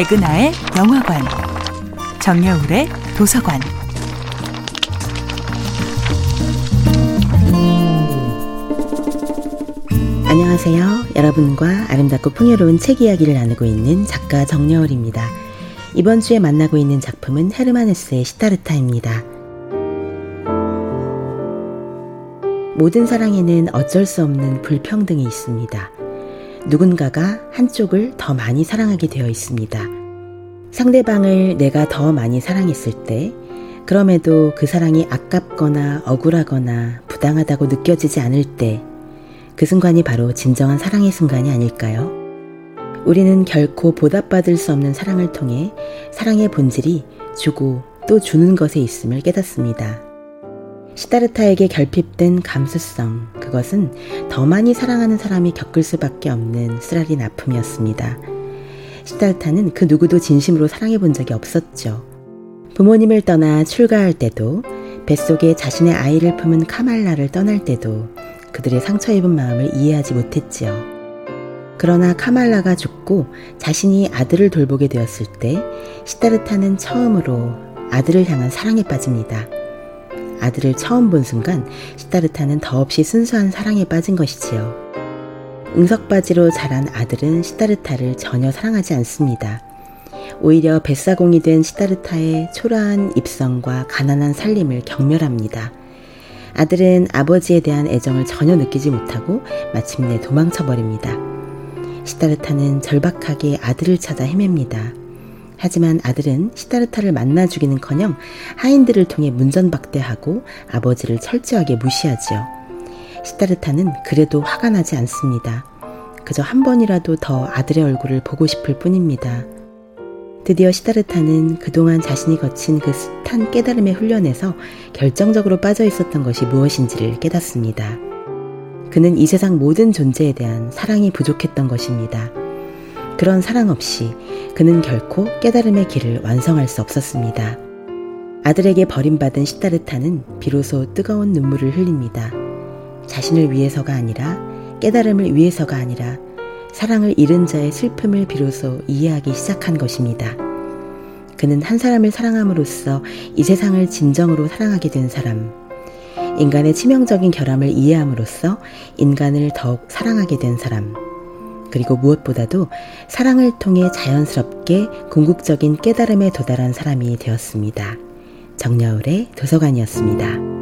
백은하의 영화관, 정여울의 도서관. 안녕하세요. 여러분과 아름답고 풍요로운 책 이야기를 나누고 있는 작가 정여울입니다. 이번 주에 만나고 있는 작품은 헤르만 헤스의 시타르타입니다. 모든 사랑에는 어쩔 수 없는 불평등이 있습니다. 누군가가 한쪽을 더 많이 사랑하게 되어 있습니다. 상대방을 내가 더 많이 사랑했을 때, 그럼에도 그 사랑이 아깝거나 억울하거나 부당하다고 느껴지지 않을 때, 그 순간이 바로 진정한 사랑의 순간이 아닐까요? 우리는 결코 보답받을 수 없는 사랑을 통해 사랑의 본질이 주고 또 주는 것에 있음을 깨닫습니다. 시다르타에게 결핍된 감수성, 그것은 더 많이 사랑하는 사람이 겪을 수밖에 없는 쓰라린 아픔이었습니다. 시다르타는 그 누구도 진심으로 사랑해 본 적이 없었죠. 부모님을 떠나 출가할 때도 뱃속에 자신의 아이를 품은 카말라를 떠날 때도 그들의 상처 입은 마음을 이해하지 못했지요. 그러나 카말라가 죽고 자신이 아들을 돌보게 되었을 때 시다르타는 처음으로 아들을 향한 사랑에 빠집니다. 아들을 처음 본 순간 시다르타는 더없이 순수한 사랑에 빠진 것이지요. 응석바지로 자란 아들은 시다르타를 전혀 사랑하지 않습니다. 오히려 뱃사공이 된 시다르타의 초라한 입성과 가난한 살림을 경멸합니다. 아들은 아버지에 대한 애정을 전혀 느끼지 못하고 마침내 도망쳐 버립니다. 시다르타는 절박하게 아들을 찾아 헤맵니다. 하지만 아들은 시다르타를 만나 주기는커녕 하인들을 통해 문전박대하고 아버지를 철저하게 무시하지요. 시다르타는 그래도 화가 나지 않습니다. 그저 한 번이라도 더 아들의 얼굴을 보고 싶을 뿐입니다. 드디어 시다르타는 그동안 자신이 거친 그 숱한 깨달음의 훈련에서 결정적으로 빠져 있었던 것이 무엇인지를 깨닫습니다. 그는 이 세상 모든 존재에 대한 사랑이 부족했던 것입니다. 그런 사랑 없이 그는 결코 깨달음의 길을 완성할 수 없었습니다. 아들에게 버림받은 시타르타는 비로소 뜨거운 눈물을 흘립니다. 자신을 위해서가 아니라 깨달음을 위해서가 아니라 사랑을 잃은 자의 슬픔을 비로소 이해하기 시작한 것입니다. 그는 한 사람을 사랑함으로써 이 세상을 진정으로 사랑하게 된 사람, 인간의 치명적인 결함을 이해함으로써 인간을 더욱 사랑하게 된 사람, 그리고 무엇보다도 사랑을 통해 자연스럽게 궁극적인 깨달음에 도달한 사람이 되었습니다. 정여울의 도서관이었습니다.